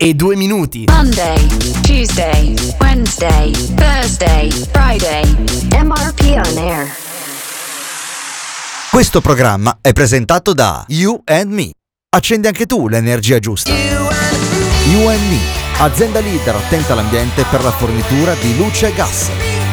e 2 minuti. Monday, Tuesday, Wednesday, Thursday, Friday. MRP on air. Questo programma è presentato da You and Me. Accendi anche tu l'energia giusta. You and Me, azienda leader attenta all'ambiente per la fornitura di luce e gas.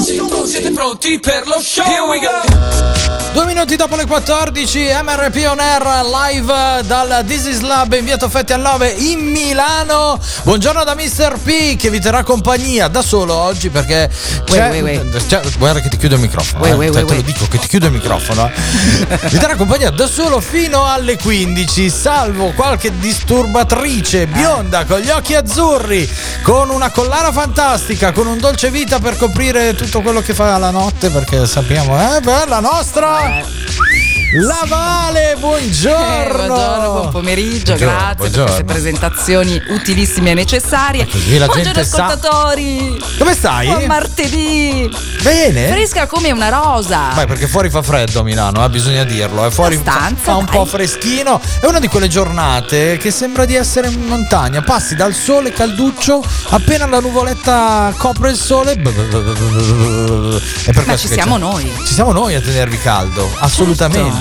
Siete pronti per lo show? Here we go. Due minuti dopo le 14, MRP On Air live dal This Is Lab in via Toffetti al 9 in Milano. Buongiorno da Mr. P che vi terrà compagnia da solo oggi perché c'è, Wait, wait, wait. c'è- guarda che ti chiudo il microfono. Wait, eh. wait, Te- wait, te lo dico che ti chiudo il microfono. eh. vi terrà compagnia da solo fino alle 15, salvo qualche disturbatrice bionda con gli occhi azzurri, con una collana fantastica, con un dolce vita per coprire tutto quello che fa la notte perché sappiamo, eh, beh, la nostra la Vale, buongiorno. Eh, buongiorno, buon pomeriggio, Buongiorno, grazie buongiorno. per queste presentazioni utilissime e necessarie. Così la buongiorno gente sa- ascoltatori. Come stai? Buon martedì. Bene? Fresca come una rosa. Vai, perché fuori fa freddo a Milano, eh, bisogna dirlo. È fuori fa, Abbastanza, fa un dai. po' freschino. È una di quelle giornate che sembra di essere in montagna. Passi dal sole calduccio, appena la nuvoletta copre il sole. Per Ma ci siamo c'è- noi. Ci siamo noi a tenervi caldo, assolutamente.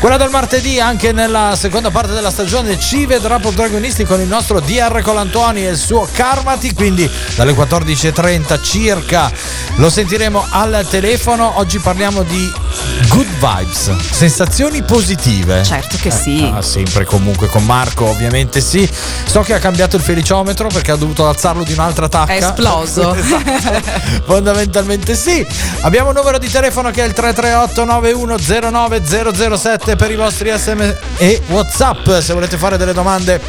Quella del martedì, anche nella seconda parte della stagione, ci vedrà protagonisti con il nostro DR Colantuoni e il suo Karmati. Quindi dalle 14.30 circa lo sentiremo al telefono. Oggi parliamo di good vibes, sensazioni positive. Certo che sì. Ah, sempre comunque con Marco, ovviamente sì. So che ha cambiato il feliciometro perché ha dovuto alzarlo di un'altra tacca. È esploso. Esatto. Fondamentalmente sì. Abbiamo un numero di telefono che è il 338 9109 007 per i vostri SM e WhatsApp. Se volete fare delle domande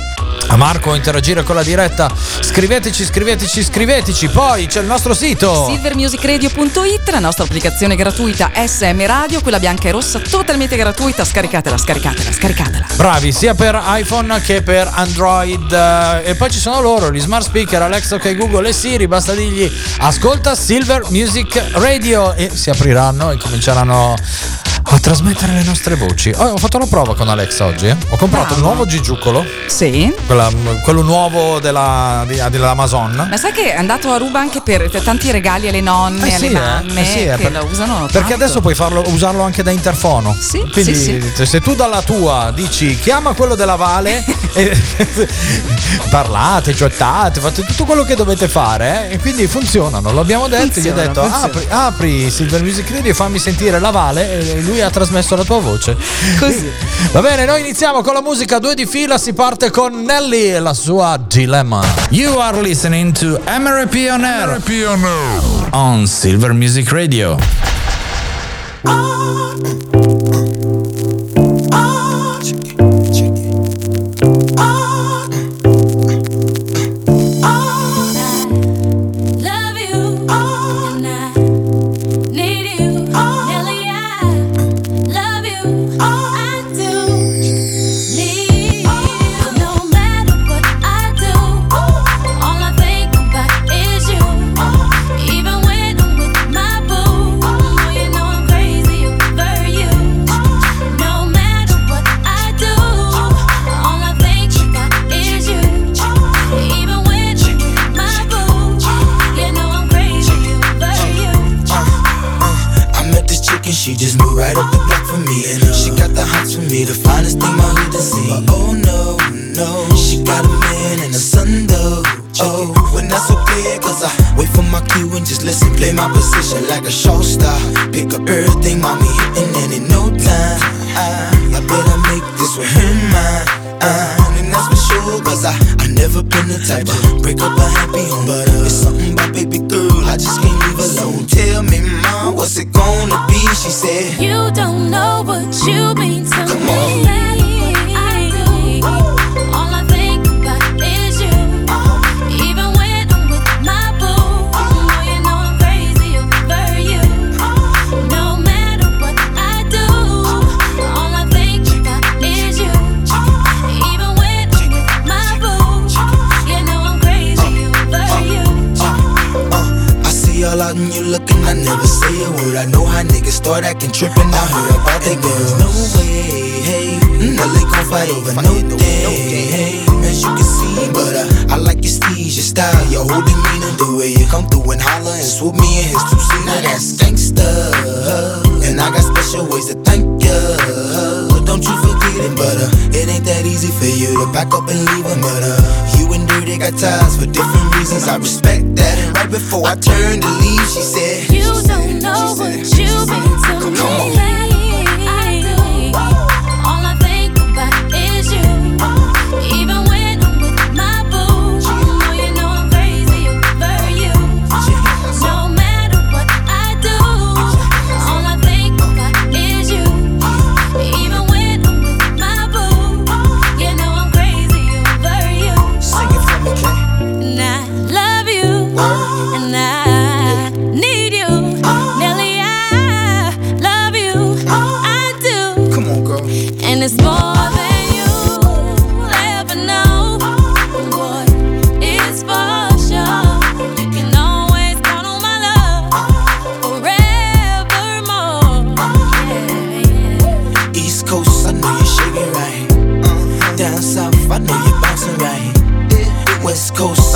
a Marco interagire con la diretta, scriveteci, scriveteci, scriveteci. Poi c'è il nostro sito. Silvermusicradio.it, la nostra applicazione gratuita SM Radio, quella bianca e rossa, totalmente gratuita. Scaricatela, scaricatela, scaricatela. Bravi, sia per iPhone che per Android. eh, E poi ci sono loro, gli smart speaker, Alexa, ok, Google e Siri. Basta dirgli ascolta Silver Music Radio e si apriranno e cominceranno a trasmettere le nostre voci. Oh, ho fatto la prova con Alexa oggi. eh. Ho comprato Bravo. nuovo Gigiucolo, Sì. quella- quello nuovo della, di- dell'Amazon. Ma sai che è andato a ruba anche per tanti regali alle nonne, Eh alle sì, eh, mamme eh sì, eh, che per- lo usano Perché tanto. adesso puoi farlo, usarlo anche da interfono. Sì, Quindi sì, sì. se tu dalla tua dici chiama quello della Vale, e parlate, giottate, fate tutto quello che dovete fare eh, e quindi funzionano. Lo abbiamo detto, gli ho Funziona, detto funziona. apri, apri Silver Music Radio e fammi sentire la Vale e lui ha trasmesso la tua voce. Così. Va bene, noi iniziamo con la musica due di fila, si parte con Nelly e la sua Dilemma. You are listening to MRP on Air on Silver Music Radio. Love turned Coast,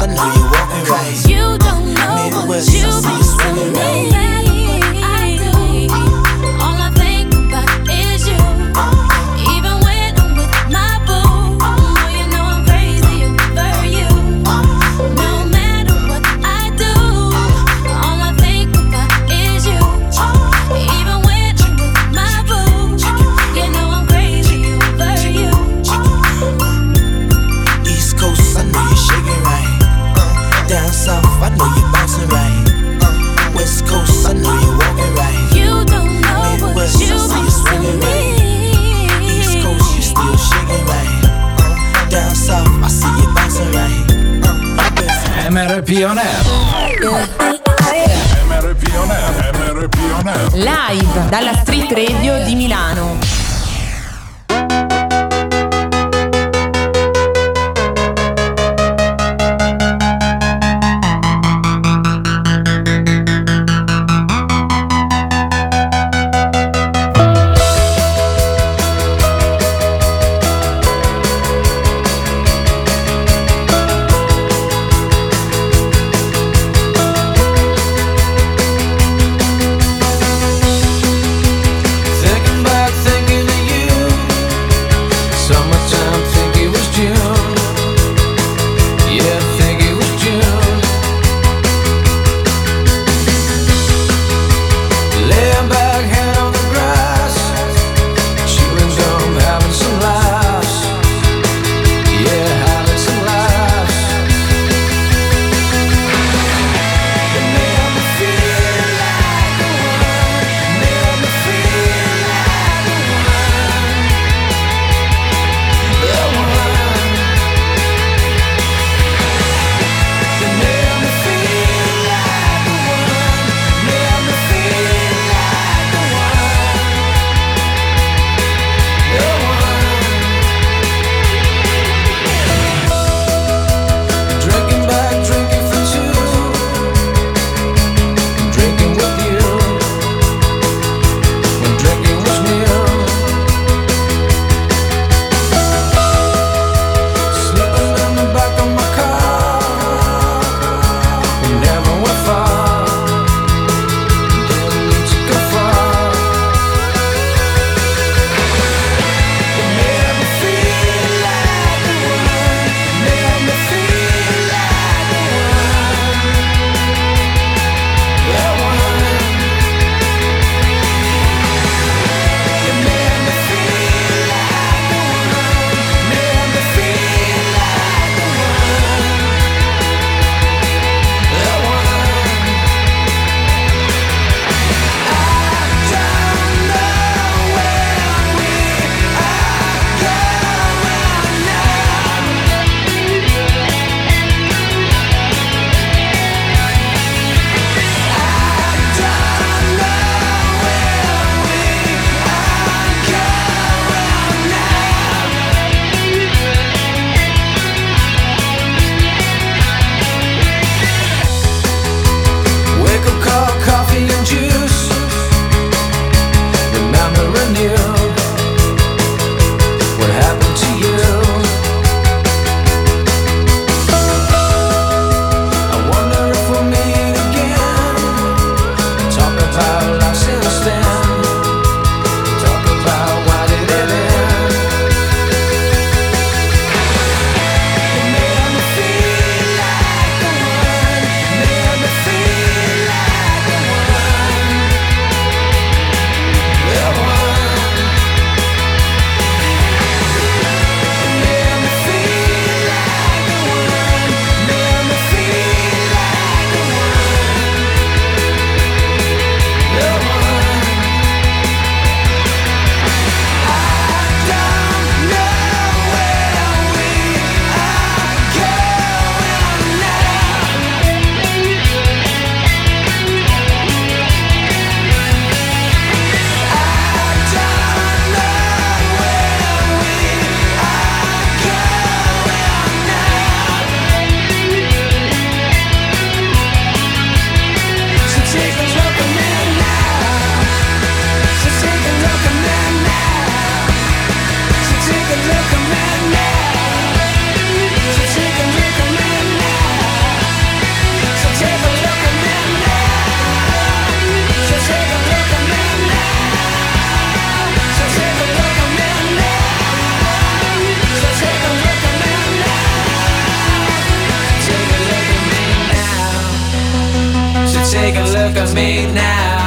me now.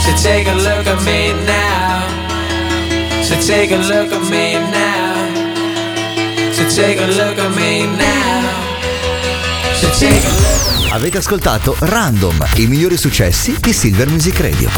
So take a look at me now. So take a look at me now. So take a look at me now. So take a look. Avete ascoltato Random, i migliori successi di Silver Music Radio.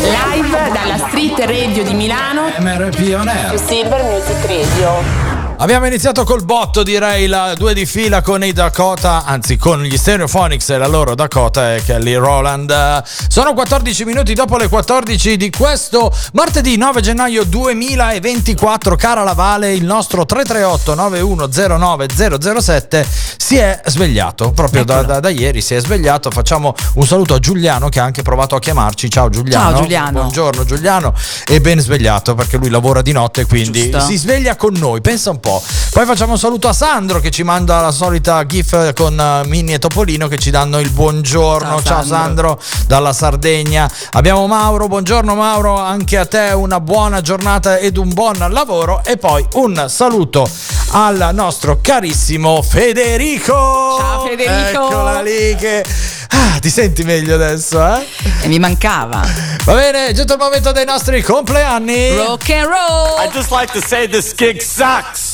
Live dalla Street Radio di Milano. MRP On Air. Su Silver Music Radio. Abbiamo iniziato col botto, direi, la due di fila con i Dakota, anzi con gli Stereophonics e la loro Dakota e Kelly Roland. Sono 14 minuti dopo le 14 di questo martedì 9 gennaio 2024. Cara Lavale, il nostro 338 9109 007 si è svegliato, proprio da, da- da ieri si è svegliato. Facciamo un saluto a Giuliano che ha anche provato a chiamarci. Ciao Giuliano. Ciao, Giuliano. Buongiorno Giuliano e ben svegliato perché lui lavora di notte quindi Giusto. si sveglia con noi, pensa un po'. Poi facciamo un saluto a Sandro che ci manda la solita gif con eh, Minnie e Topolino che ci danno il buongiorno. Ciao, Ciao, Sandro. dalla Sardegna. Abbiamo Mauro, buongiorno Mauro, anche a te una buona giornata ed un buon lavoro. E poi un saluto al nostro carissimo Federico. Ciao, Federico. Eccola lì che... Ah, ti senti meglio adesso, eh? E mi mancava. Va bene, è giunto il momento dei nostri compleanni. Rock and roll. just like to say this gig sucks.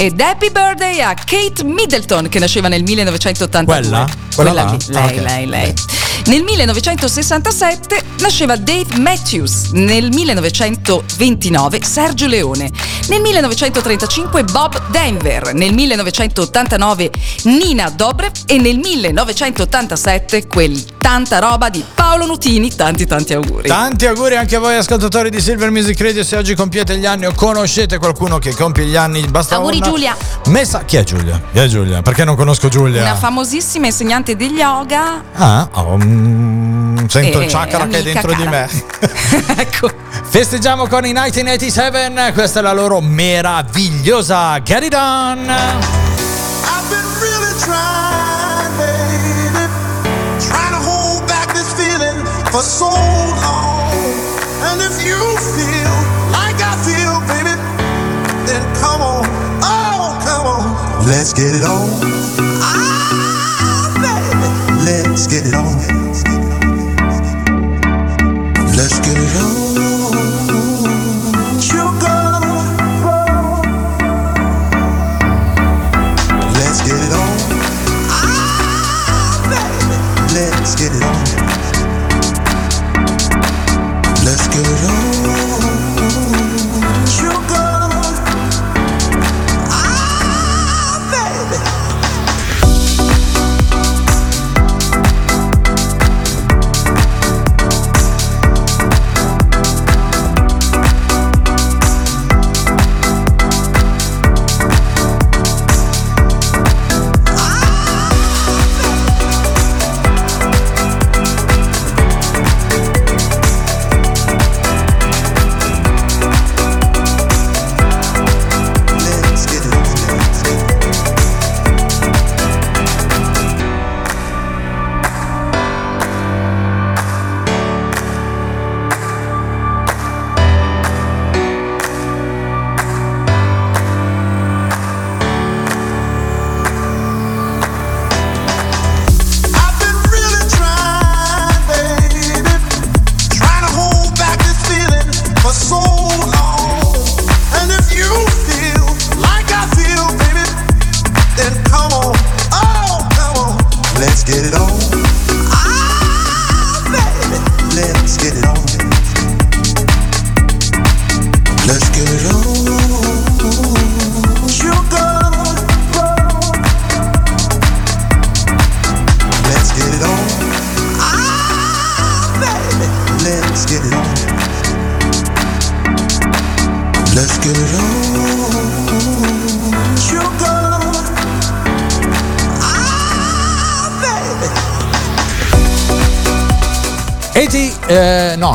Ed happy birthday a Kate Middleton che nasceva nel 1982. Quella? Quella là? lì, lei, Ah, ok. lei, lei. Nel 1967 nasceva Dave Matthews, nel 1929 Sergio Leone, nel 1935 Bob Denver, nel 1989 Nina Dobrev e nel 1987 quel tanta roba di Paolo Nutini. Tanti tanti auguri. Tanti auguri anche a voi ascoltatori di Silver Music Radio se oggi compiete gli anni o conoscete qualcuno che compie gli anni basta Auguri, una Giulia. messa chi è Giulia? Chi è Giulia? Perché non conosco Giulia? Una famosissima insegnante di yoga. ah, oh, mm, sento Eh, il chakra che è dentro di cara. me ecco. festeggiamo con i 1987 questa è la loro meravigliosa Get It On I've been really trying, for so long. And if you feel like I feel, baby, then come on. Oh, come on. Let's get it on. Ah, baby. Let's get it on. Let's get it on. Let's get it on. Ah,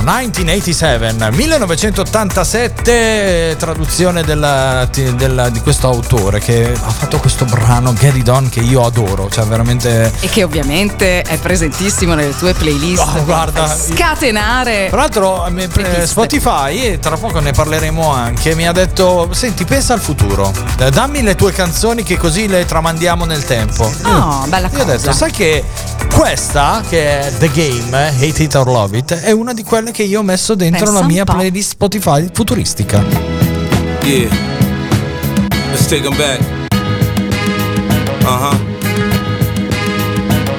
1987, 1987, traduzione della- della- di questo autore che ha fatto questo brano Get It On che io adoro, cioè veramente... E che ovviamente è presentissimo nelle tue playlist. Oh, guarda. Scatenare. Tra l'altro mi- eh, Spotify, e tra poco ne parleremo anche, mi ha detto, senti, pensa al futuro, Eh, dammi le tue canzoni che così le tramandiamo nel tempo. Oh, bella Io ho detto, cosa. sai che questa, che è The Game, Hate It or Love It, è una di quelle che io ho messo dentro Pensa la mia playlist Spotify futuristica. Yeah. Let's take them back. Uh huh.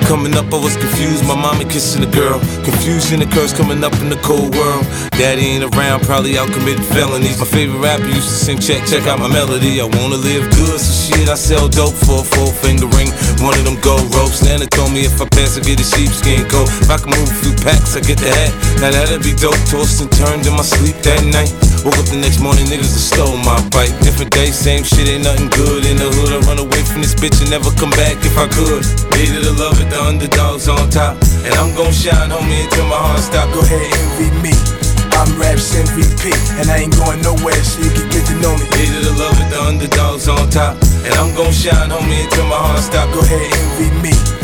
Coming up, I was confused. My mommy kissing a girl. Confusion occurs coming up in the cold world. Daddy ain't around, probably out committing felonies. My favorite rapper used to sing, check, check out my melody. I wanna live good, so shit, I sell dope for a four finger ring. One of them gold ropes. Nana told me if I pass, I get a sheepskin coat. If I can move a few packs, I get the hat. Now that'd be dope. Tossed and turned in my sleep that night. Woke up the next morning, niggas stole my bike. Different day, same shit, ain't nothing good in the hood. I run away from this bitch and never come back if I could. Hated to love it, the underdogs on top. And I'm gon' shine, homie, until my heart stop. Go ahead, envy me. I'm Raps MVP, and I ain't going nowhere, so you can get to know me. Hated to love it, the underdogs on top. And I'm gon' shine, homie, until my heart stop. Go ahead, envy me.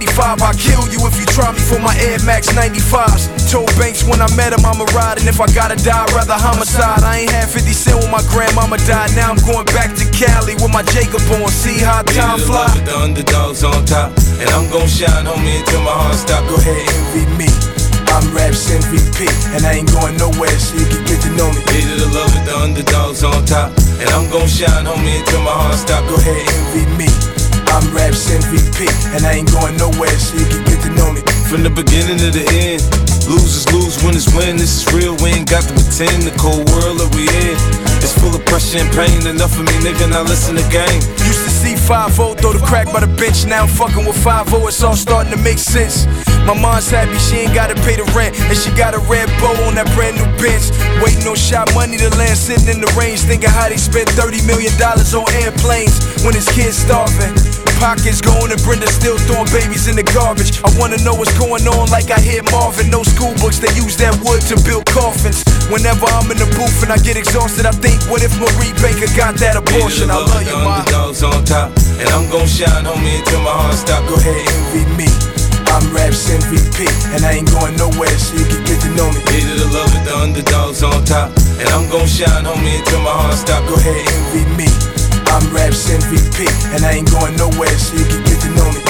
95, I'll kill you if you try me for my Air Max 95s. Told Banks when I met him, I'ma ride, and if I gotta die, I'd rather homicide. I ain't had 50 cent when my grandmama died, now I'm going back to Cali with my Jacob on. See how time fly? it, the underdogs on top. And I'm gon' shine, homie, until my heart stop. Go ahead, envy me. I'm Raps MVP, and I ain't going nowhere, so you can get to know me. Hated to love with the underdogs on top. And I'm gon' shine, homie, until my heart stop. Go ahead, envy me. I'm Raps MVP, and I ain't going nowhere, so you can get to know me. From the beginning to the end, losers lose, winners win. This is real, we ain't got to pretend. The cold world that we in it's full of pressure and pain. Enough of me, nigga, now listen to game. Used to see 5 throw the crack by the bench. Now I'm fucking with 5-0, it's all starting to make sense. My mom's happy she ain't gotta pay the rent, and she got a red bow on that brand new bench. Waiting on shot money to land, sitting in the range, thinking how they spent 30 million dollars on airplanes when his kids starving. Pockets going and Brenda still throwing babies in the garbage. I wanna know what's going on, like I hear Marvin. No school books, they use that wood to build coffins. Whenever I'm in the booth and I get exhausted, I think, what if Marie Baker got that abortion? I love you, ma. underdogs on top. And I'm gon' shine, homie, until my heart stop. Go ahead, envy me. I'm Raps MVP, and I ain't going nowhere, so you can get to know me. Hated to love the underdogs on top. And I'm gon' shine, homie, until my heart stop. Go ahead, envy me. I'm Raps MVP, and I ain't going nowhere, so you can get to know me.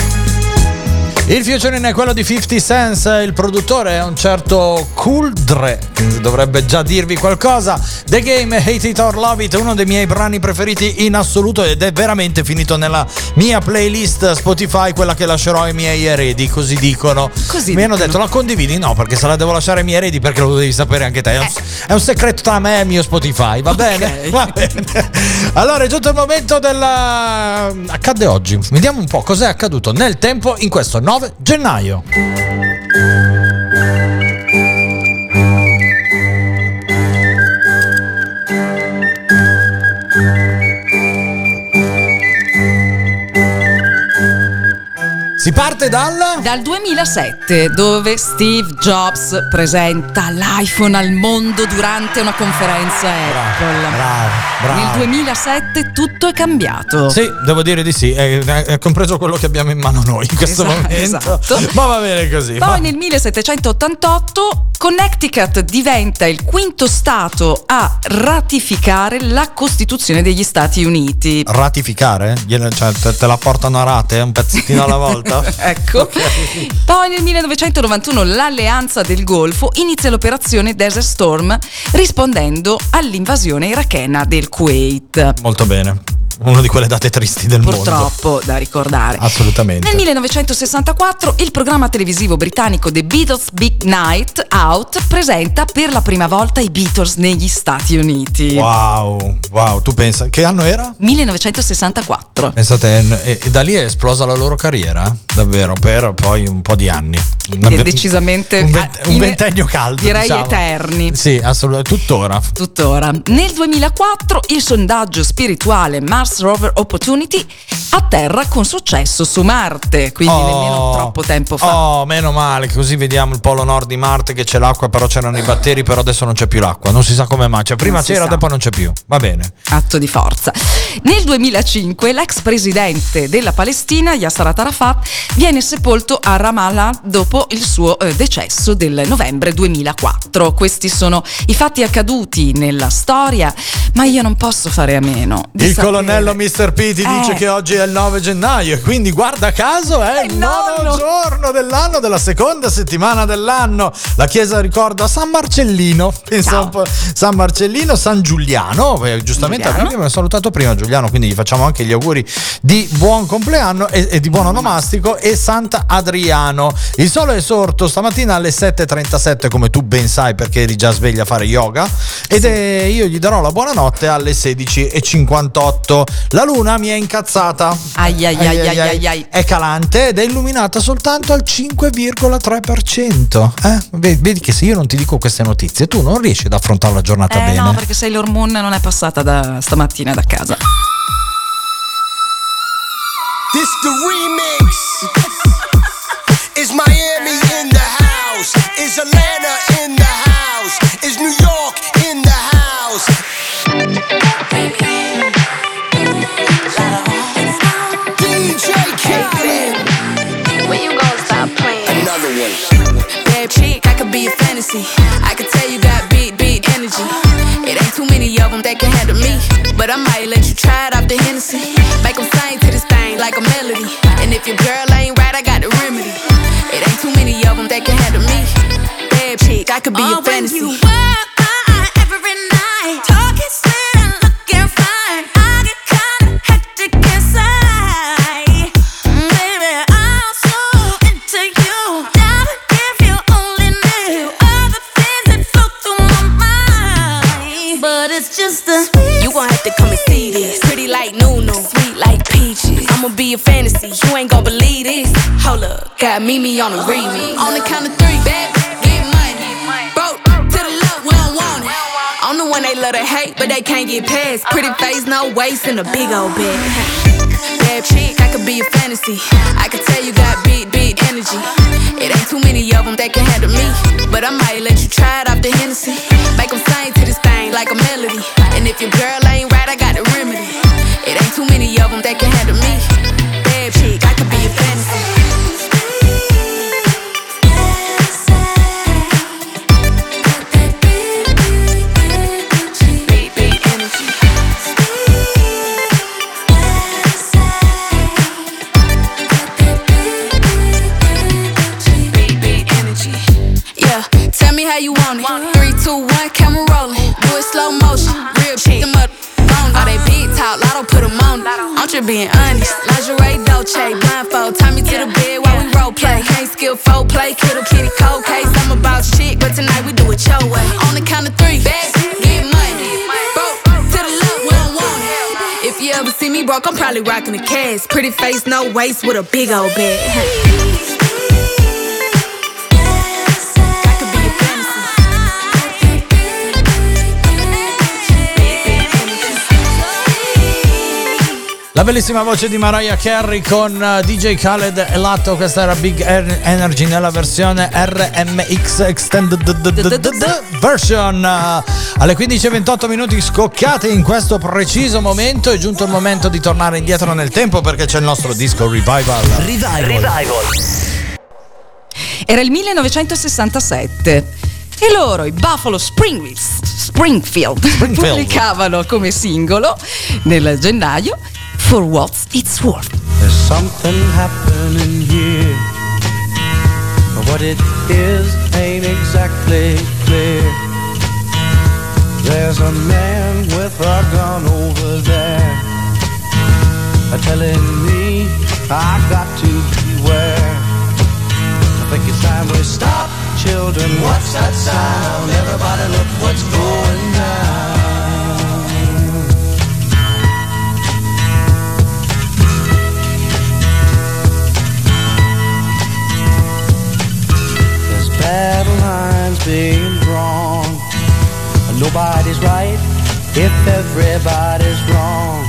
Il featuring è quello di 50 Cents, il produttore è un certo Cool Dre, che dovrebbe già dirvi qualcosa. The Game, Hate It or Love It, uno dei miei brani preferiti in assoluto ed è veramente finito nella mia playlist Spotify, quella che lascerò ai miei eredi, così dicono. Così Mi hanno dicono. detto la condividi? No, perché se la devo lasciare ai miei eredi perché lo devi sapere anche te. È un, è un segreto tra me e il mio Spotify, va bene? Va bene. Allora è giunto il momento della... Accadde oggi. Vediamo un po' cos'è accaduto nel tempo in questo 9 gennaio. Si parte dal... Dal 2007, dove Steve Jobs presenta l'iPhone al mondo durante una conferenza Apple. bravo. Nel 2007 tutto è cambiato. Sì, devo dire di sì, è, è compreso quello che abbiamo in mano noi in questo Esatto, momento. esatto. Ma va bene così. va. Poi nel 1788 Connecticut diventa il quinto stato a ratificare la Costituzione degli Stati Uniti. Ratificare? Cioè, te la portano a rate, un pezzettino alla volta? ecco. Poi nel 1991 l'Alleanza del Golfo inizia l'operazione Desert Storm rispondendo all'invasione irachena del Kuwait. Molto bene. Una di quelle date tristi del mondo. Purtroppo da ricordare. Assolutamente. Nel 1964 il programma televisivo britannico The Beatles Big Night Out presenta per la prima volta i Beatles negli Stati Uniti. Wow, wow, tu pensa che anno era? 1964. Pensate, e, e da lì è esplosa la loro carriera, davvero, per poi un po' di anni. Una- E decisamente un, vent- un ventennio caldo. direi diciamo. eterni. Sì, assolutamente, tuttora. Tuttora. Nel 2004 il sondaggio spirituale Mars Rover Opportunity atterra con successo su Marte, quindi nemmeno troppo tempo fa. Oh, meno male, così vediamo il polo nord di Marte che c'è l'acqua, però c'erano i batteri, però adesso non c'è più l'acqua. Non si sa come mai. Cioè, prima c'era, dopo non c'è più. Va bene. Atto di forza. Nel 2005 l'ex presidente della Palestina, Yasser Arafat, viene sepolto a Ramallah dopo il suo eh, decesso del novembre 2004. Questi sono i fatti accaduti nella storia, ma io non posso fare a meno. di Il sapere- colonnello Mr. P ti dice Eh. che oggi è il 9 gennaio e quindi guarda caso è il nono giorno dell'anno, della seconda settimana dell'anno. La chiesa ricorda San Marcellino, pensa un po', San Marcellino, San Giuliano, eh, giustamente abbiamo salutato prima Giuliano, quindi gli facciamo anche gli auguri di buon compleanno e, e di buon onomastico e Sant'Adriano. Il sole è sorto stamattina alle 7.37 come tu ben sai perché eri già sveglia a fare yoga ed è- io gli darò la buonanotte alle 16.58. La luna mi è incazzata. Ai ai ai ai ai ai. È calante ed è illuminata soltanto al 5,3%. Eh? Vedi vedi che se io non ti dico queste notizie, tu non riesci ad affrontare la giornata Eh bene. no, perché Sailor Moon non è passata da stamattina da casa. This the remix. Is Miami in the house? Is Atlanta I could tell you got big, big energy. It ain't too many of them that can handle me. But I might let you try it off the Hennessy. Make them sing to this thing like a melody. And if your girl ain't right, I got the remedy. It ain't too many of them that can handle me. Bad chick, I could be a fantasy. every be a fantasy, you ain't gon' believe this. Hold up, got Mimi on the remix. On the count of three, baby, get money. Broke to the left, we don't want it. I'm the one they love to hate, but they can't get past. Pretty face, no waist, and a big old bag. Bad chick, I could be a fantasy. I could tell you got big, big energy. It ain't too many of them that can handle me. But I might let you try it off the Hennessy. Make them sing to this thing like a melody. And if your girl put them on. I'm just being honest. Lingerie, Dolce, blindfold. Tie me to the bed while we role play. Can't skill folk play, kittle kitty cold case. I'm about shit, but tonight we do it your way. On the count of three, back, get money. Broke to the we don't want it. If you ever see me broke, I'm probably rocking the cash. Pretty face, no waist, with a big old bag. La bellissima voce di Mariah Carey con eh, DJ Khaled e Lato, questa era Big En- Energy nella versione RMX Extended Version. Alle 15.28 minuti scocchiate in questo preciso momento. È giunto il momento di tornare indietro nel tempo perché c'è il nostro disco Revival. Era il 1967 e loro, i Buffalo Springfield, Springfield, pubblicavano come singolo nel gennaio For What It's Worth. There's something happening here. But what it is ain't exactly clear. There's a man with a gun over there. telling me I've got to beware. I think it's time we stop, children. What's that sound? Everybody, look what's going down. Battle lines being drawn. Nobody's right if everybody's wrong.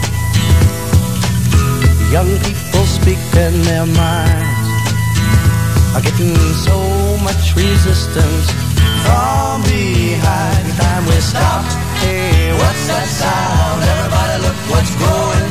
Young people speaking their minds are getting so much resistance from behind. Time we stop. Hey, what's that sound? Everybody, look what's going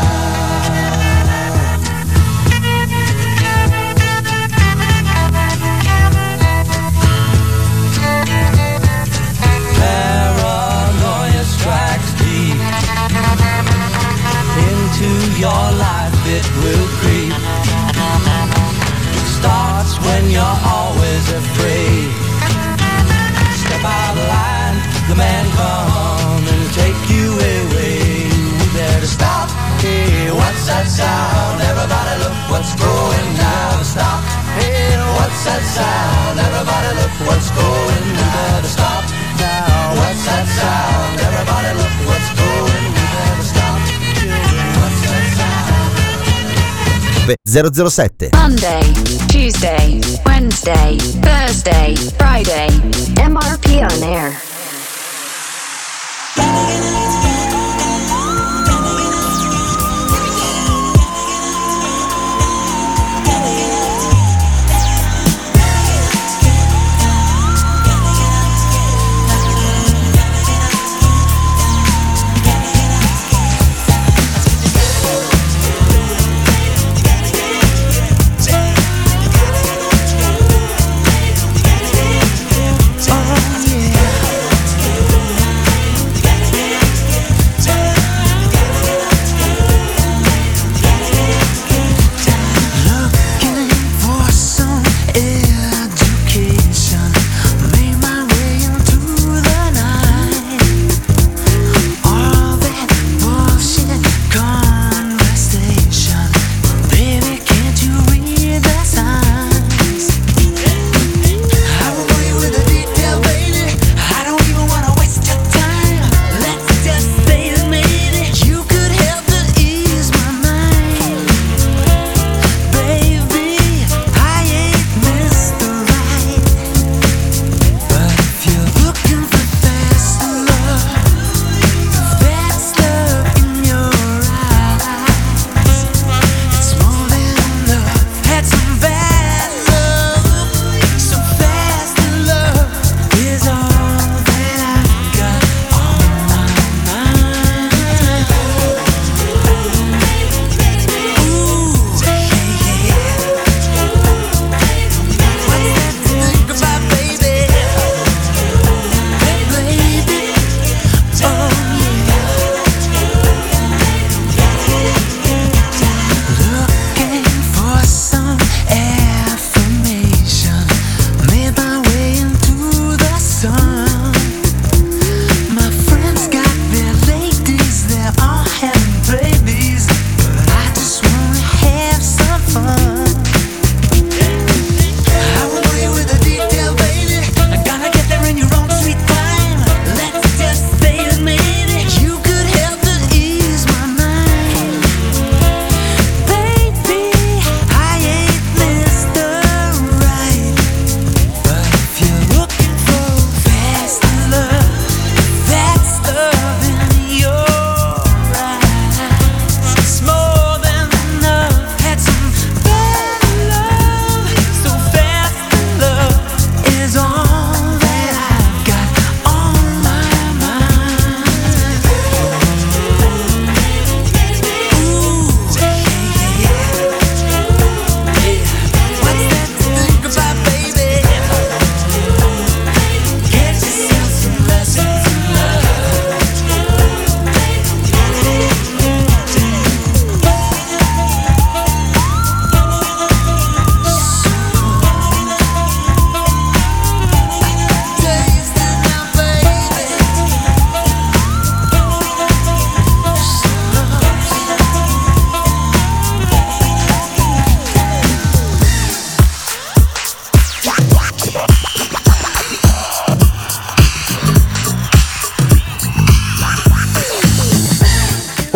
It will creep. Starts when you're always afraid. Step out of line, the man come and take you away. We better stop. Hey, what's that sound? Everybody, look what's going down. Stop. Hey, what's that sound? Everybody, look what's going down. Stop now. What's that sound? Everybody, look what's going. 007 Monday, Tuesday, Wednesday, Thursday, Friday. MRP on air.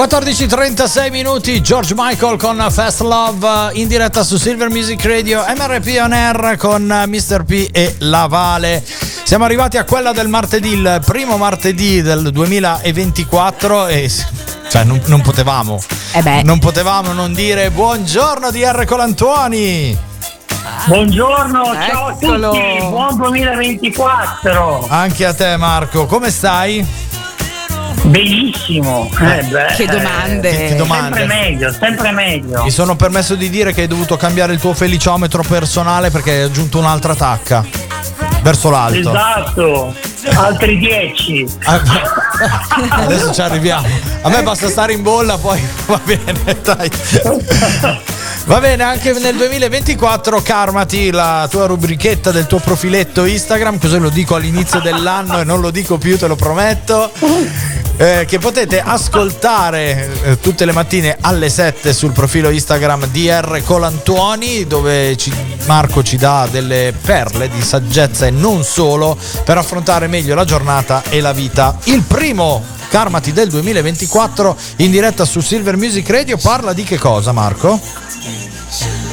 14.36 minuti, George Michael con Fast Love eh, in diretta su Silver Music Radio, MRP On Air con eh, Mr. P e La Vale. Siamo arrivati a quella del martedì, il primo martedì del 2024 e cioè non, non potevamo, non potevamo non dire buongiorno DR Colantuoni. Buongiorno, ciao Eccolo. a tutti, buon 2024. Anche a te Marco, come stai? Benissimo. Eh, beh, Che domande. Che- che domande. Sempre meglio, sempre meglio. Mi sono permesso di dire che hai dovuto cambiare il tuo feliciometro personale perché hai aggiunto un'altra tacca verso l'alto. Esatto, altri 10. Adesso ci arriviamo. A me basta stare in bolla, poi va bene, dai. Va bene, anche nel 2024 Karmati, la tua rubrichetta del tuo profiletto Instagram, così lo dico all'inizio dell'anno e non lo dico più, te lo prometto. eh, che potete ascoltare eh, tutte le mattine alle 7 sul profilo Instagram di R Colantuoni dove ci- Marco ci dà delle perle di saggezza e non solo per affrontare meglio la giornata e la vita. Il primo Karmati del 2024 in diretta su Silver Music Radio parla di che cosa Marco?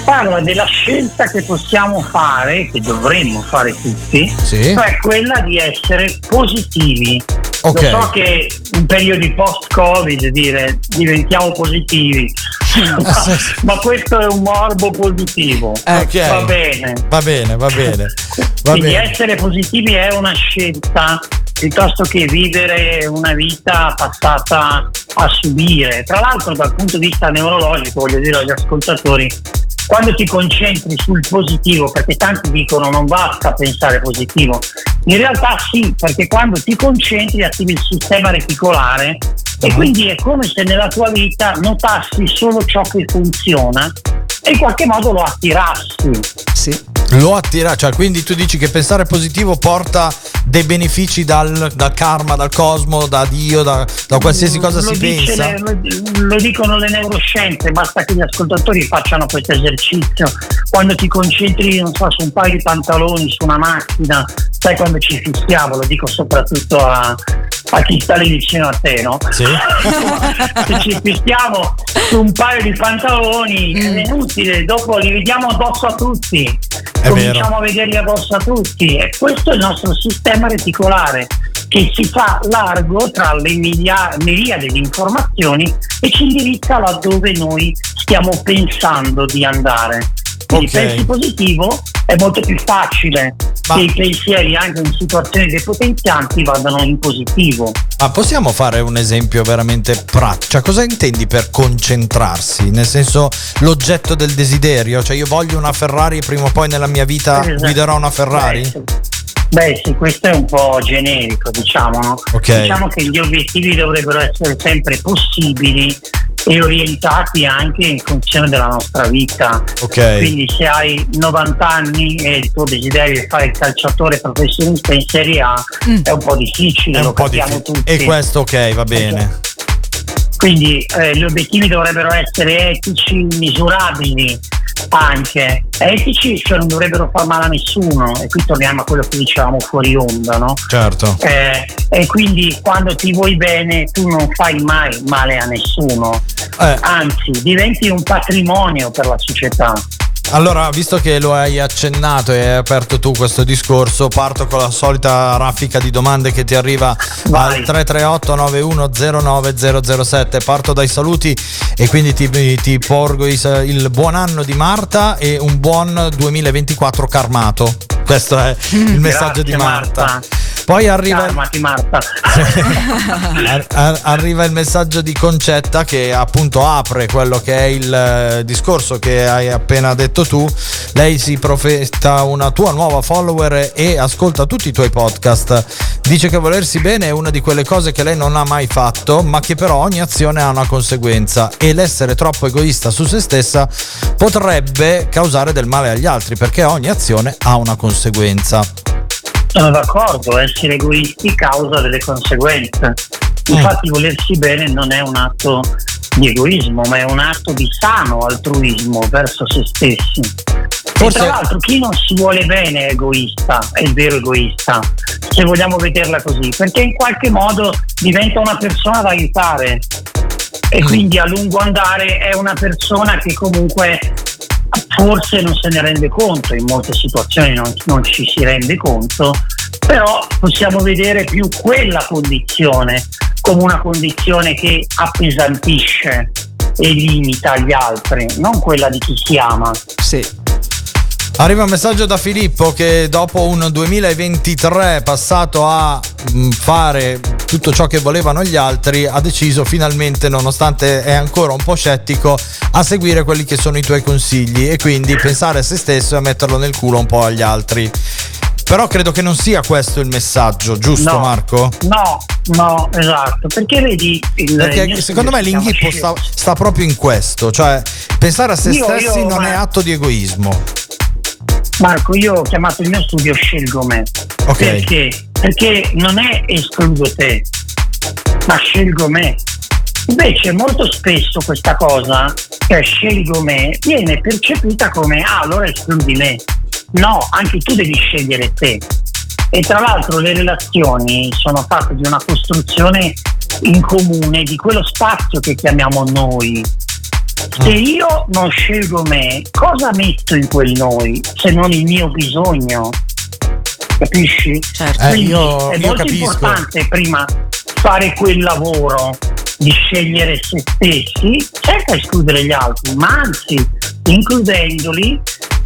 Parla della scelta che possiamo fare, che dovremmo fare tutti, Sì. cioè quella di essere positivi. Ok. Lo so che in periodi post-Covid dire diventiamo positivi, ma questo è un morbo positivo. Ok. Va bene. Va bene, va bene. Va Quindi bene. essere positivi è una scelta piuttosto che vivere una vita passata a subire. Tra l'altro dal punto di vista neurologico, voglio dire agli ascoltatori, quando ti concentri sul positivo, perché tanti dicono non basta pensare positivo, in realtà sì, perché quando ti concentri attivi il sistema reticolare e quindi è come se nella tua vita notassi solo ciò che funziona e in qualche modo lo attirassi. Sì. Lo attira, cioè quindi tu dici che pensare positivo porta dei benefici dal, dal karma, dal cosmo, da Dio, da, da qualsiasi cosa lo si pensa. le- lo, lo dicono le neuroscienze, basta che gli ascoltatori facciano questo esercizio. Quando ti concentri, non so, su un paio di pantaloni, su una macchina, sai quando ci fissiamo, lo dico soprattutto a, a chi sta lì vicino a te, no? Sì. Se ci fissiamo su un paio di pantaloni Mm. è inutile, dopo li vediamo addosso a tutti. È Cominciamo vero. a vederli addosso a tutti e questo è il nostro sistema reticolare che si fa largo tra le milia- miriade di informazioni e ci indirizza laddove noi stiamo pensando di andare. Quindi Ok. pensi positivo è molto più facile che i pensieri anche in situazioni depotenzianti vadano in positivo. Ma possiamo fare un esempio veramente pratico? Cioè, cosa intendi per concentrarsi? Nel senso, l'oggetto del desiderio? Cioè, io voglio una Ferrari e prima o poi nella mia vita Esatto. guiderò una Ferrari? Beh, sì. Beh sì, questo è un po' generico, diciamo. no? Ok. Diciamo che gli obiettivi dovrebbero essere sempre possibili e orientati anche in funzione della nostra vita. Ok. Quindi se hai 90 anni e il tuo desiderio è fare il calciatore professionista in Serie A è un po' difficile, È lo un po' capiamo difficile. tutti. E questo ok, va bene. Quindi eh, gli obiettivi dovrebbero essere etici, misurabili anche. Etici, cioè non dovrebbero far male a nessuno. E qui torniamo a quello che dicevamo fuori onda, no? Certo. Eh, e quindi quando ti vuoi bene tu non fai mai male a nessuno, Eh. anzi diventi un patrimonio per la società. Allora, visto che lo hai accennato e hai aperto tu questo discorso, parto con la solita raffica di domande che ti arriva al 338 9109007. Parto dai saluti e quindi ti, ti porgo i sa- il buon anno di Marta e un buon 2024 karmato. Questo è il messaggio di Grazie, Marta. Marta. Poi arriva Calmati Marta. Ar- ar- arriva il messaggio di Concetta che appunto apre quello che è il eh, discorso che hai appena detto tu. Lei si profetta una tua nuova follower e ascolta tutti i tuoi podcast. Dice che volersi bene è una di quelle cose che lei non ha mai fatto, ma che però ogni azione ha una conseguenza e l'essere troppo egoista su se stessa potrebbe causare del male agli altri perché ogni azione ha una conseguenza. Sono d'accordo, essere egoisti causa delle conseguenze. Infatti volersi bene non è un atto di egoismo, ma è un atto di sano altruismo verso se stessi. E tra l'altro chi non si vuole bene è egoista, è il vero egoista, se vogliamo vederla così, perché in qualche modo diventa una persona da aiutare. e quindi a lungo andare è una persona che comunque forse non se ne rende conto, in molte situazioni non, non ci si rende conto, però possiamo vedere più quella condizione come una condizione che appesantisce e limita gli altri, non quella di chi si ama. Sì. Arriva un messaggio da Filippo che dopo un 2023 passato a mm, fare tutto ciò che volevano gli altri ha deciso finalmente, nonostante è ancora un po' scettico, a seguire quelli che sono i tuoi consigli e quindi pensare a se stesso e a metterlo nel culo un po' agli altri. Però credo che non sia questo il messaggio, giusto No. Marco? No, no, esatto, perché vedi il Perché secondo me l'inghippo sta, sta proprio in questo, cioè pensare a se Io- stessi io- non è ma- atto di egoismo. Marco, io ho chiamato il mio studio Scelgo me. Ok. Perché? Perché non è escludo te, ma scelgo me. Invece molto spesso questa cosa, cioè scelgo me, viene percepita come ah allora escludi me. No, anche tu devi scegliere te. E tra l'altro le relazioni sono fatte di una costruzione in comune di quello spazio che chiamiamo noi. Se io non scelgo me, cosa metto in quel noi se non il mio bisogno? Capisci? Eh, Quindi io- è io molto capisco. importante prima fare quel lavoro di scegliere se stessi, senza escludere gli altri, ma anzi includendoli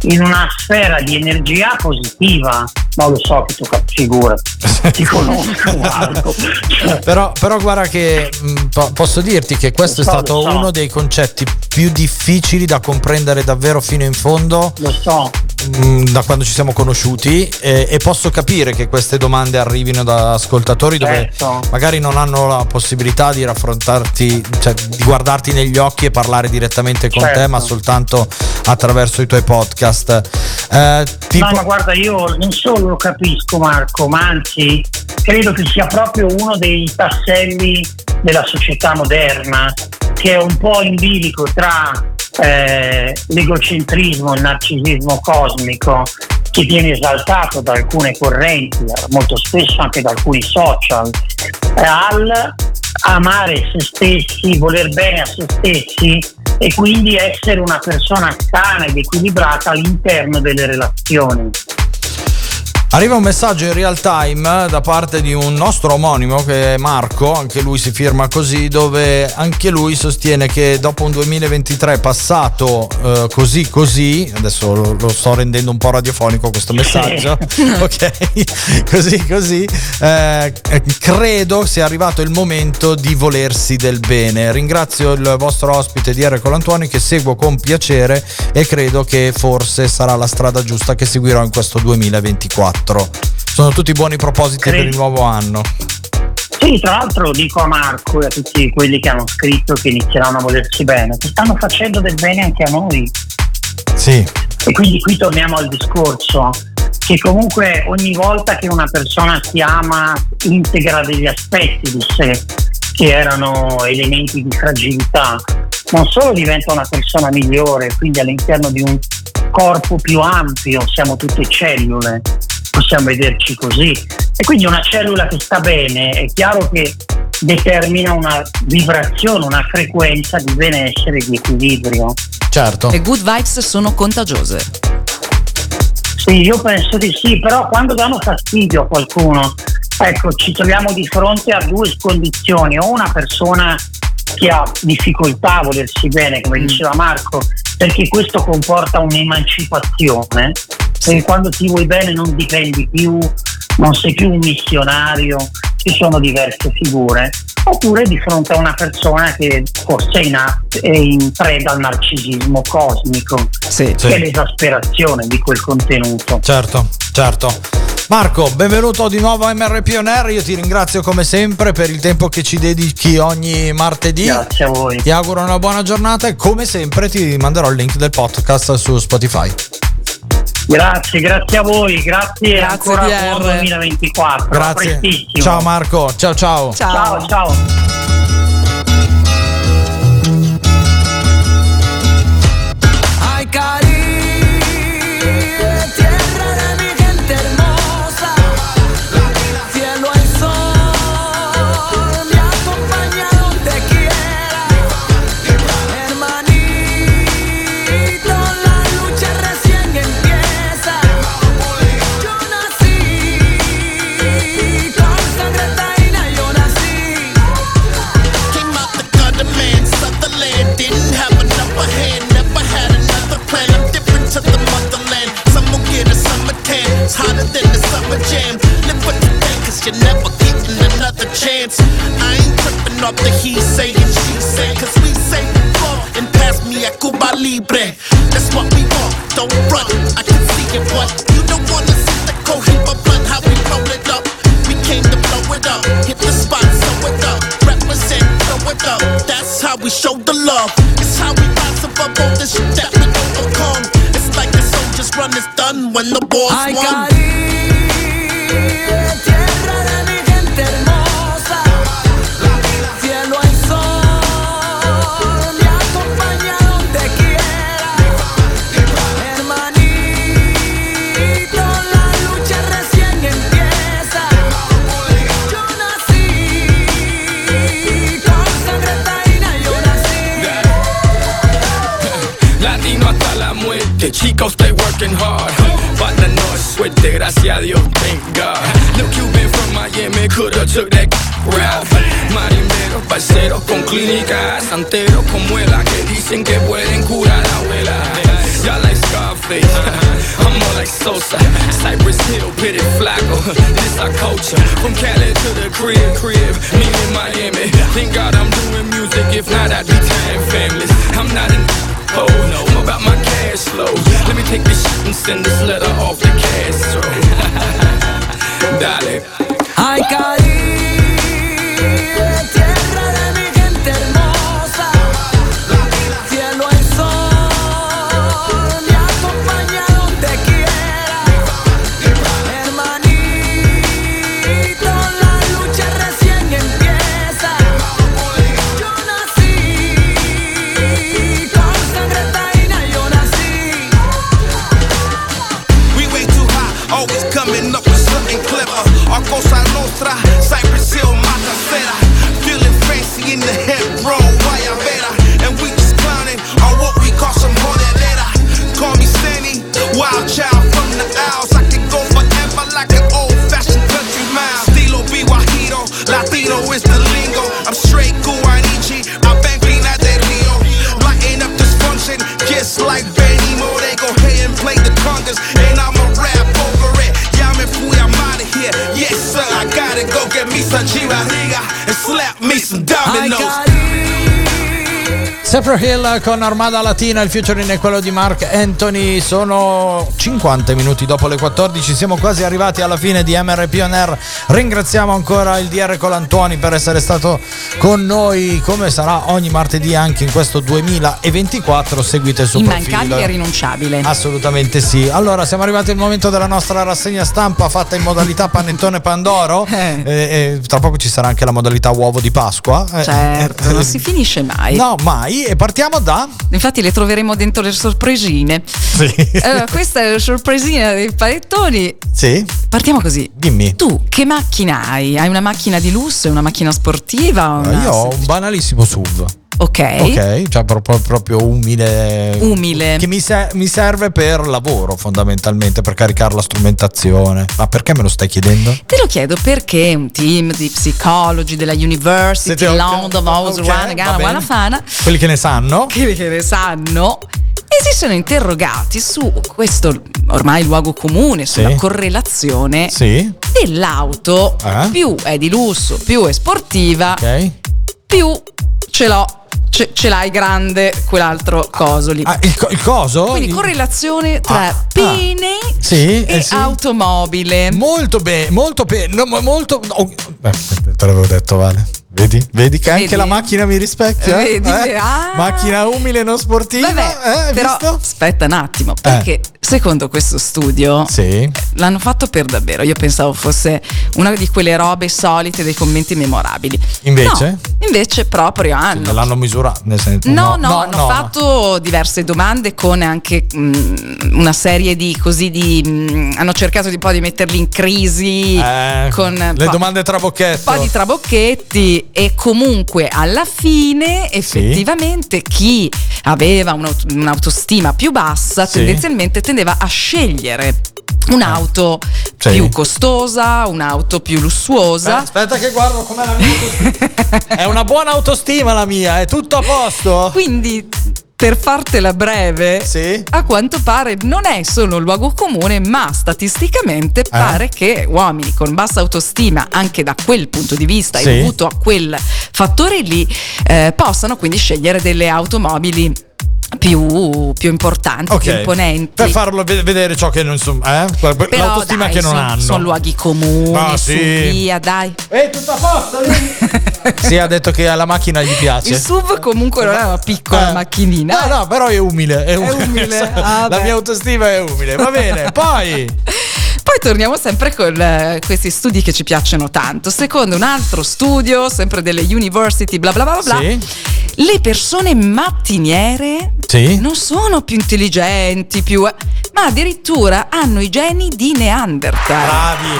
in una sfera di energia positiva. Non lo so che tu figura, ti conosco. Cioè, Però, però guarda che mh, po- posso dirti che questo Lo è so, stato so. uno dei concetti più difficili da comprendere davvero fino in fondo lo so. mh, da quando ci siamo conosciuti e, e posso capire che queste domande arrivino da ascoltatori dove Certo. magari non hanno la possibilità di raffrontarti, cioè di guardarti negli occhi e parlare direttamente con Certo. te, ma soltanto attraverso i tuoi podcast. Eh, tipo, No, ma guarda, io non solo lo capisco Marco, ma anzi credo che sia proprio uno dei tasselli della società moderna, che è un po' in bilico tra eh, l'egocentrismo, il narcisismo cosmico, che viene esaltato da alcune correnti, molto spesso anche da alcuni social, al amare se stessi, voler bene a se stessi e quindi essere una persona sana ed equilibrata all'interno delle relazioni. Arriva un messaggio in real time da parte di un nostro omonimo che è Marco, anche lui si firma così, dove anche lui sostiene che dopo un 2023 passato eh, così così, adesso lo, lo sto rendendo un po' radiofonico questo messaggio, ok, così così, eh, eh, credo sia arrivato il momento di volersi del bene. Ringrazio il vostro ospite di R. Colantuoni che seguo con piacere e credo che forse sarà la strada giusta che seguirò in questo 2024. Sono tutti buoni propositi per il nuovo anno. Sì, tra l'altro dico a Marco e a tutti quelli che hanno scritto che inizieranno a volersi bene, che stanno facendo del bene anche a noi. Sì. E quindi qui torniamo al discorso che comunque ogni volta che una persona si ama integra degli aspetti di sé che erano elementi di fragilità, non solo diventa una persona migliore, quindi all'interno di un corpo più ampio, siamo tutte cellule, possiamo vederci così. E quindi una cellula che sta bene è chiaro che determina una vibrazione, una frequenza di benessere e di equilibrio. Certo. Le good vibes sono contagiose. Sì, io penso di sì, però quando danno fastidio a qualcuno, ecco, ci troviamo di fronte a due condizioni, o una persona che ha difficoltà a volersi bene, come diceva Marco, perché questo comporta un'emancipazione, perché quando ti vuoi bene non dipendi più, non sei più un missionario, ci sono diverse figure, oppure di fronte a una persona che forse è in, è in preda al narcisismo cosmico, Sì. che è l'esasperazione di quel contenuto. Certo, certo. Marco, benvenuto di nuovo a MRP On Air. Io ti ringrazio come sempre per il tempo che ci dedichi ogni martedì. Grazie a voi. Ti auguro una buona giornata e come sempre ti manderò il link del podcast su Spotify. Grazie, grazie a voi, grazie, ancora di buon R. 2024. a Grazie. Ciao Marco, ciao ciao. ciao. ciao. Ay, crib, crib, me in Miami. Thank God I'm doing music, if not I'd be tying families. I'm not an Oh no, I'm about my cash flow. Let me take this shit and send this letter off Cypress Hill con Armada Latina, il featuring è quello di Mark Anthony. Sono 50 minuti dopo le 14, siamo quasi arrivati alla fine di MRP On Air. Ringraziamo ancora il DR Colantuoni per essere stato con noi, come sarà ogni martedì anche in questo 2024. Seguite il suo Immancabile profilo. e rinunciabile. Assolutamente sì. Allora, siamo arrivati al momento della nostra rassegna stampa fatta in modalità panettone Pandoro. Eh, eh, tra poco ci sarà anche la modalità uovo di Pasqua. Eh, Certo, eh, non si finisce mai. No, mai. E partiamo da. Infatti le troveremo dentro le sorpresine. Sì. Allora, questa è la sorpresina dei panettoni. Sì. Partiamo così. Dimmi. Tu che macchina hai? Hai una macchina di lusso? Una macchina sportiva? Una Io ho un banalissimo SUV. Ok. Ok, cioè proprio, proprio umile. Umile. Che mi, se- mi serve per lavoro fondamentalmente, per caricare la strumentazione. Ma perché me lo stai chiedendo? Te lo chiedo perché un team di psicologi della University Siete ok- London House ok, Run. Wanafana Quelli che ne sanno. che che ne sanno e si sono interrogati su questo ormai luogo comune sulla Sì. correlazione Sì. dell'auto Eh? più è di lusso più è sportiva Ok. Più ce l'ho ce, ce l'hai grande quell'altro coso lì Ah, il, co- il coso? quindi correlazione tra Ah, pene Sì, e eh sì. automobile Molto bene, molto bene. No, molto. oh, beh, te l'avevo detto, Vale. Vedi? Vedi che anche Vedi? la macchina mi rispecchia? Vedi? Eh? Ah. Macchina umile, non sportiva. Vabbè, eh, però visto? aspetta un attimo, perché secondo questo studio Sì. l'hanno fatto per davvero. Io pensavo fosse una di quelle robe solite dei commenti memorabili. Invece? No, invece proprio hanno. Non l'hanno misurato, nel senso. No, no, hanno fatto diverse domande con anche mh, una serie di così di. mh, hanno cercato di un po' di metterli in crisi Eh, con le po- domande un trabocchetto. po' di trabocchetti e comunque alla fine effettivamente chi aveva un'aut- un'autostima più bassa Sì. tendenzialmente tendeva a scegliere un'auto Sì. più costosa, un'auto più lussuosa. Eh, aspetta che guardo com'è la mia autostima. è una buona autostima la mia, è tutto a posto. Quindi per fartela breve, a quanto pare non è solo un luogo comune, ma statisticamente Eh? pare che uomini con bassa autostima, anche da quel punto di vista, Sì. e dovuto a quel fattore lì, eh, possano quindi scegliere delle automobili più, più importanti, Ok. più imponenti. Per farlo ve- vedere ciò che non so, eh? Però, l'autostima dai, che non son- hanno. Sono luoghi comuni, Ah, su sì. via, dai. Ehi, tutto a posto lì? sì, ha detto che alla macchina gli piace. Il SUV comunque non è una piccola macchinina. No, no, però è umile. È umile. umile, ah, La beh. mia autostima è umile. Va bene, poi. Poi torniamo sempre con eh, questi studi che ci piacciono tanto. Secondo un altro studio, sempre delle university, bla bla bla bla, Sì. le persone mattiniere Sì. non sono più intelligenti, più, eh, ma addirittura hanno i geni di Neanderthal. Bravi.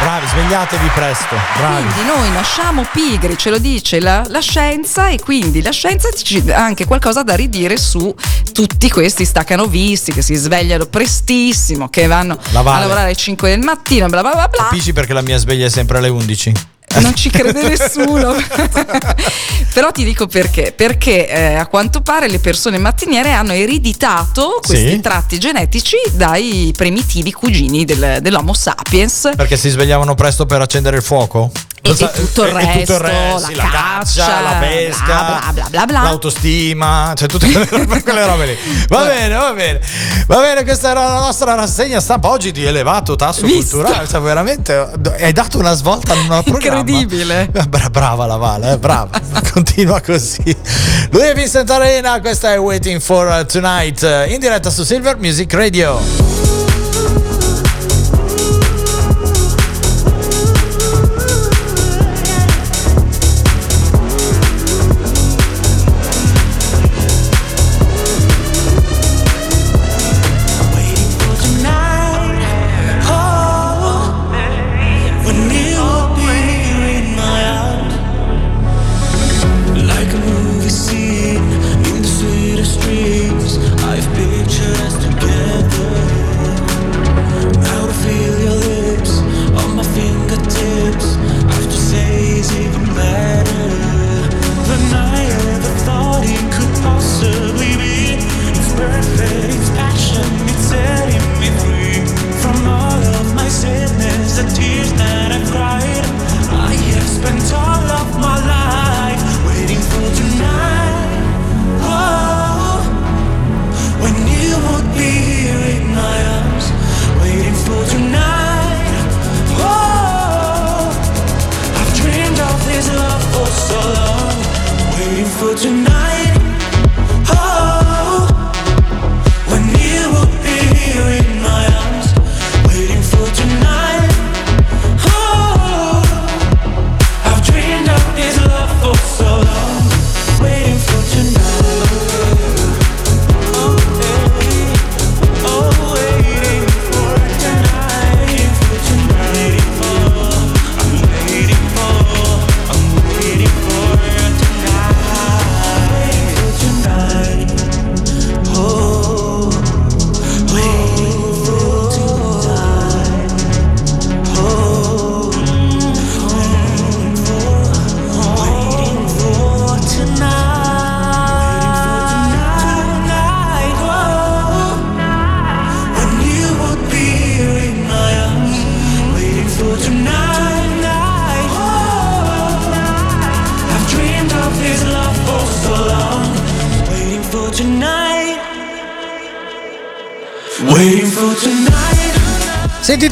Bravi, svegliatevi presto. Bravi. Quindi noi nasciamo pigri, ce lo dice la, la scienza e quindi la scienza ci dà anche qualcosa da ridire su tutti questi staccanovisti che si svegliano prestissimo, che vanno La Vale. a lavorare alle 5 del mattino, bla bla bla bla. Capisci perché la mia sveglia è sempre alle 11? Non ci crede nessuno. Però ti dico perché. Perché eh, a quanto pare le persone mattiniere hanno ereditato questi Sì. tratti genetici dai primitivi cugini del- dell'Homo sapiens. Perché si svegliavano presto per accendere il fuoco? E, e tutto il e tutto il resto, resto, sì, la, caccia, la pesca, bla bla bla bla l'autostima, cioè tutte quelle robe, quelle robe lì. Va bene, va bene. Va bene, questa era la nostra rassegna stampa oggi di elevato tasso Visto? culturale. Cioè, veramente hai dato una svolta in un programma. Incredibile. Eh, bra- brava la Vale, eh, brava. Continua così. Lui è Vincent Arena, questa è Waiting for Tonight eh, in diretta su Silver Music Radio.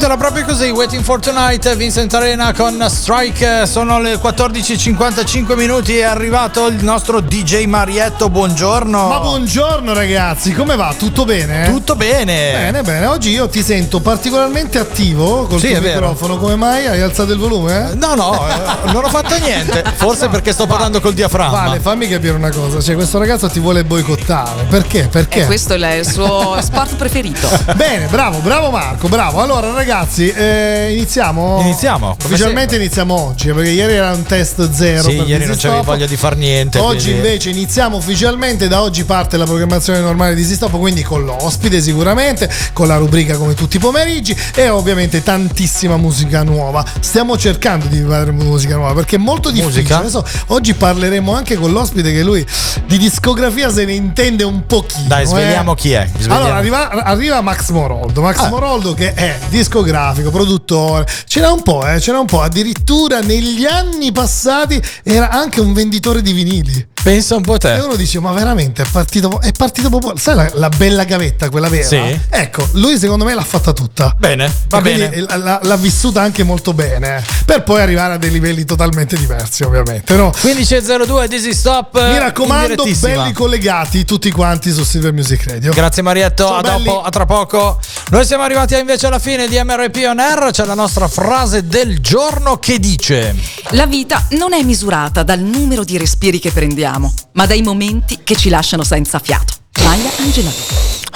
Intitola proprio così, Waiting for Tonight, Vincent Arena con Strike, sono le 14.55 minuti, è arrivato il nostro DJ Marietto, buongiorno. Ma buongiorno ragazzi, come va? Tutto bene? Tutto bene. Bene, bene. Oggi io ti sento particolarmente attivo col Sì, tuo microfono. Come mai? Hai alzato il volume? No, no, eh, non ho fatto niente, forse perché sto parlando col diaframma. Vale, fammi capire una cosa. Cioè, questo ragazzo ti vuole boicottare. Perché? Perché? E questo è il suo sport preferito. Bene, bravo, bravo Marco, bravo. Allora, Allora, ragazzi, eh, iniziamo? Iniziamo, Ufficialmente iniziamo oggi, perché ieri era un test zero. Sì, ieri non c'avevi voglia di far niente. Oggi quindi- invece iniziamo ufficialmente, da oggi parte la programmazione normale di Easy Stop, quindi con l'ospite sicuramente, con la rubrica come tutti i pomeriggi e ovviamente tantissima musica nuova. Stiamo cercando di fare musica nuova perché è molto difficile. Adesso, oggi parleremo anche con l'ospite che lui di discografia se ne intende un pochino. Dai, sveliamo eh. chi è. sveliamo. Allora arriva, arriva Max Moroldo, Max Ah. Moroldo che è discografico, produttore, c'era un po', eh, c'era un po', addirittura negli anni passati era anche un venditore di vinili. Pensa un po' te. E uno dice, ma veramente è partito, è partito popolare. Sai la, la bella gavetta, quella vera? Sì. Ecco, lui secondo me l'ha fatta tutta. Bene, va E bene. L'ha, l'ha vissuta anche molto bene, eh, per poi arrivare a dei livelli totalmente diversi, ovviamente. No? 15.02 Dizzy Stop. Mi raccomando, belli collegati tutti quanti su Silver Music Radio. Grazie Marietto, Ciao, a belli. dopo, a tra poco. Noi siamo arrivati invece alla fine di MRP On Air, c'è la nostra frase del giorno che dice La vita non è misurata dal numero di respiri che prendiamo, ma dai momenti che ci lasciano senza fiato. Maya Angelou.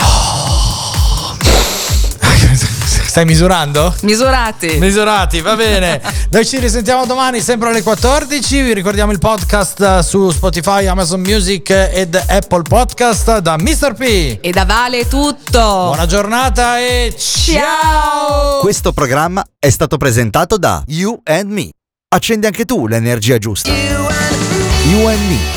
Stai misurando? Misurati. Misurati, va bene. Noi ci risentiamo domani sempre alle 14. Vi ricordiamo il podcast su Spotify, Amazon Music ed Apple Podcast da Mr. P. E da Vale è tutto. Buona giornata e ciao! Questo programma è stato presentato da You and Me. Accendi anche tu l'energia giusta. You and Me,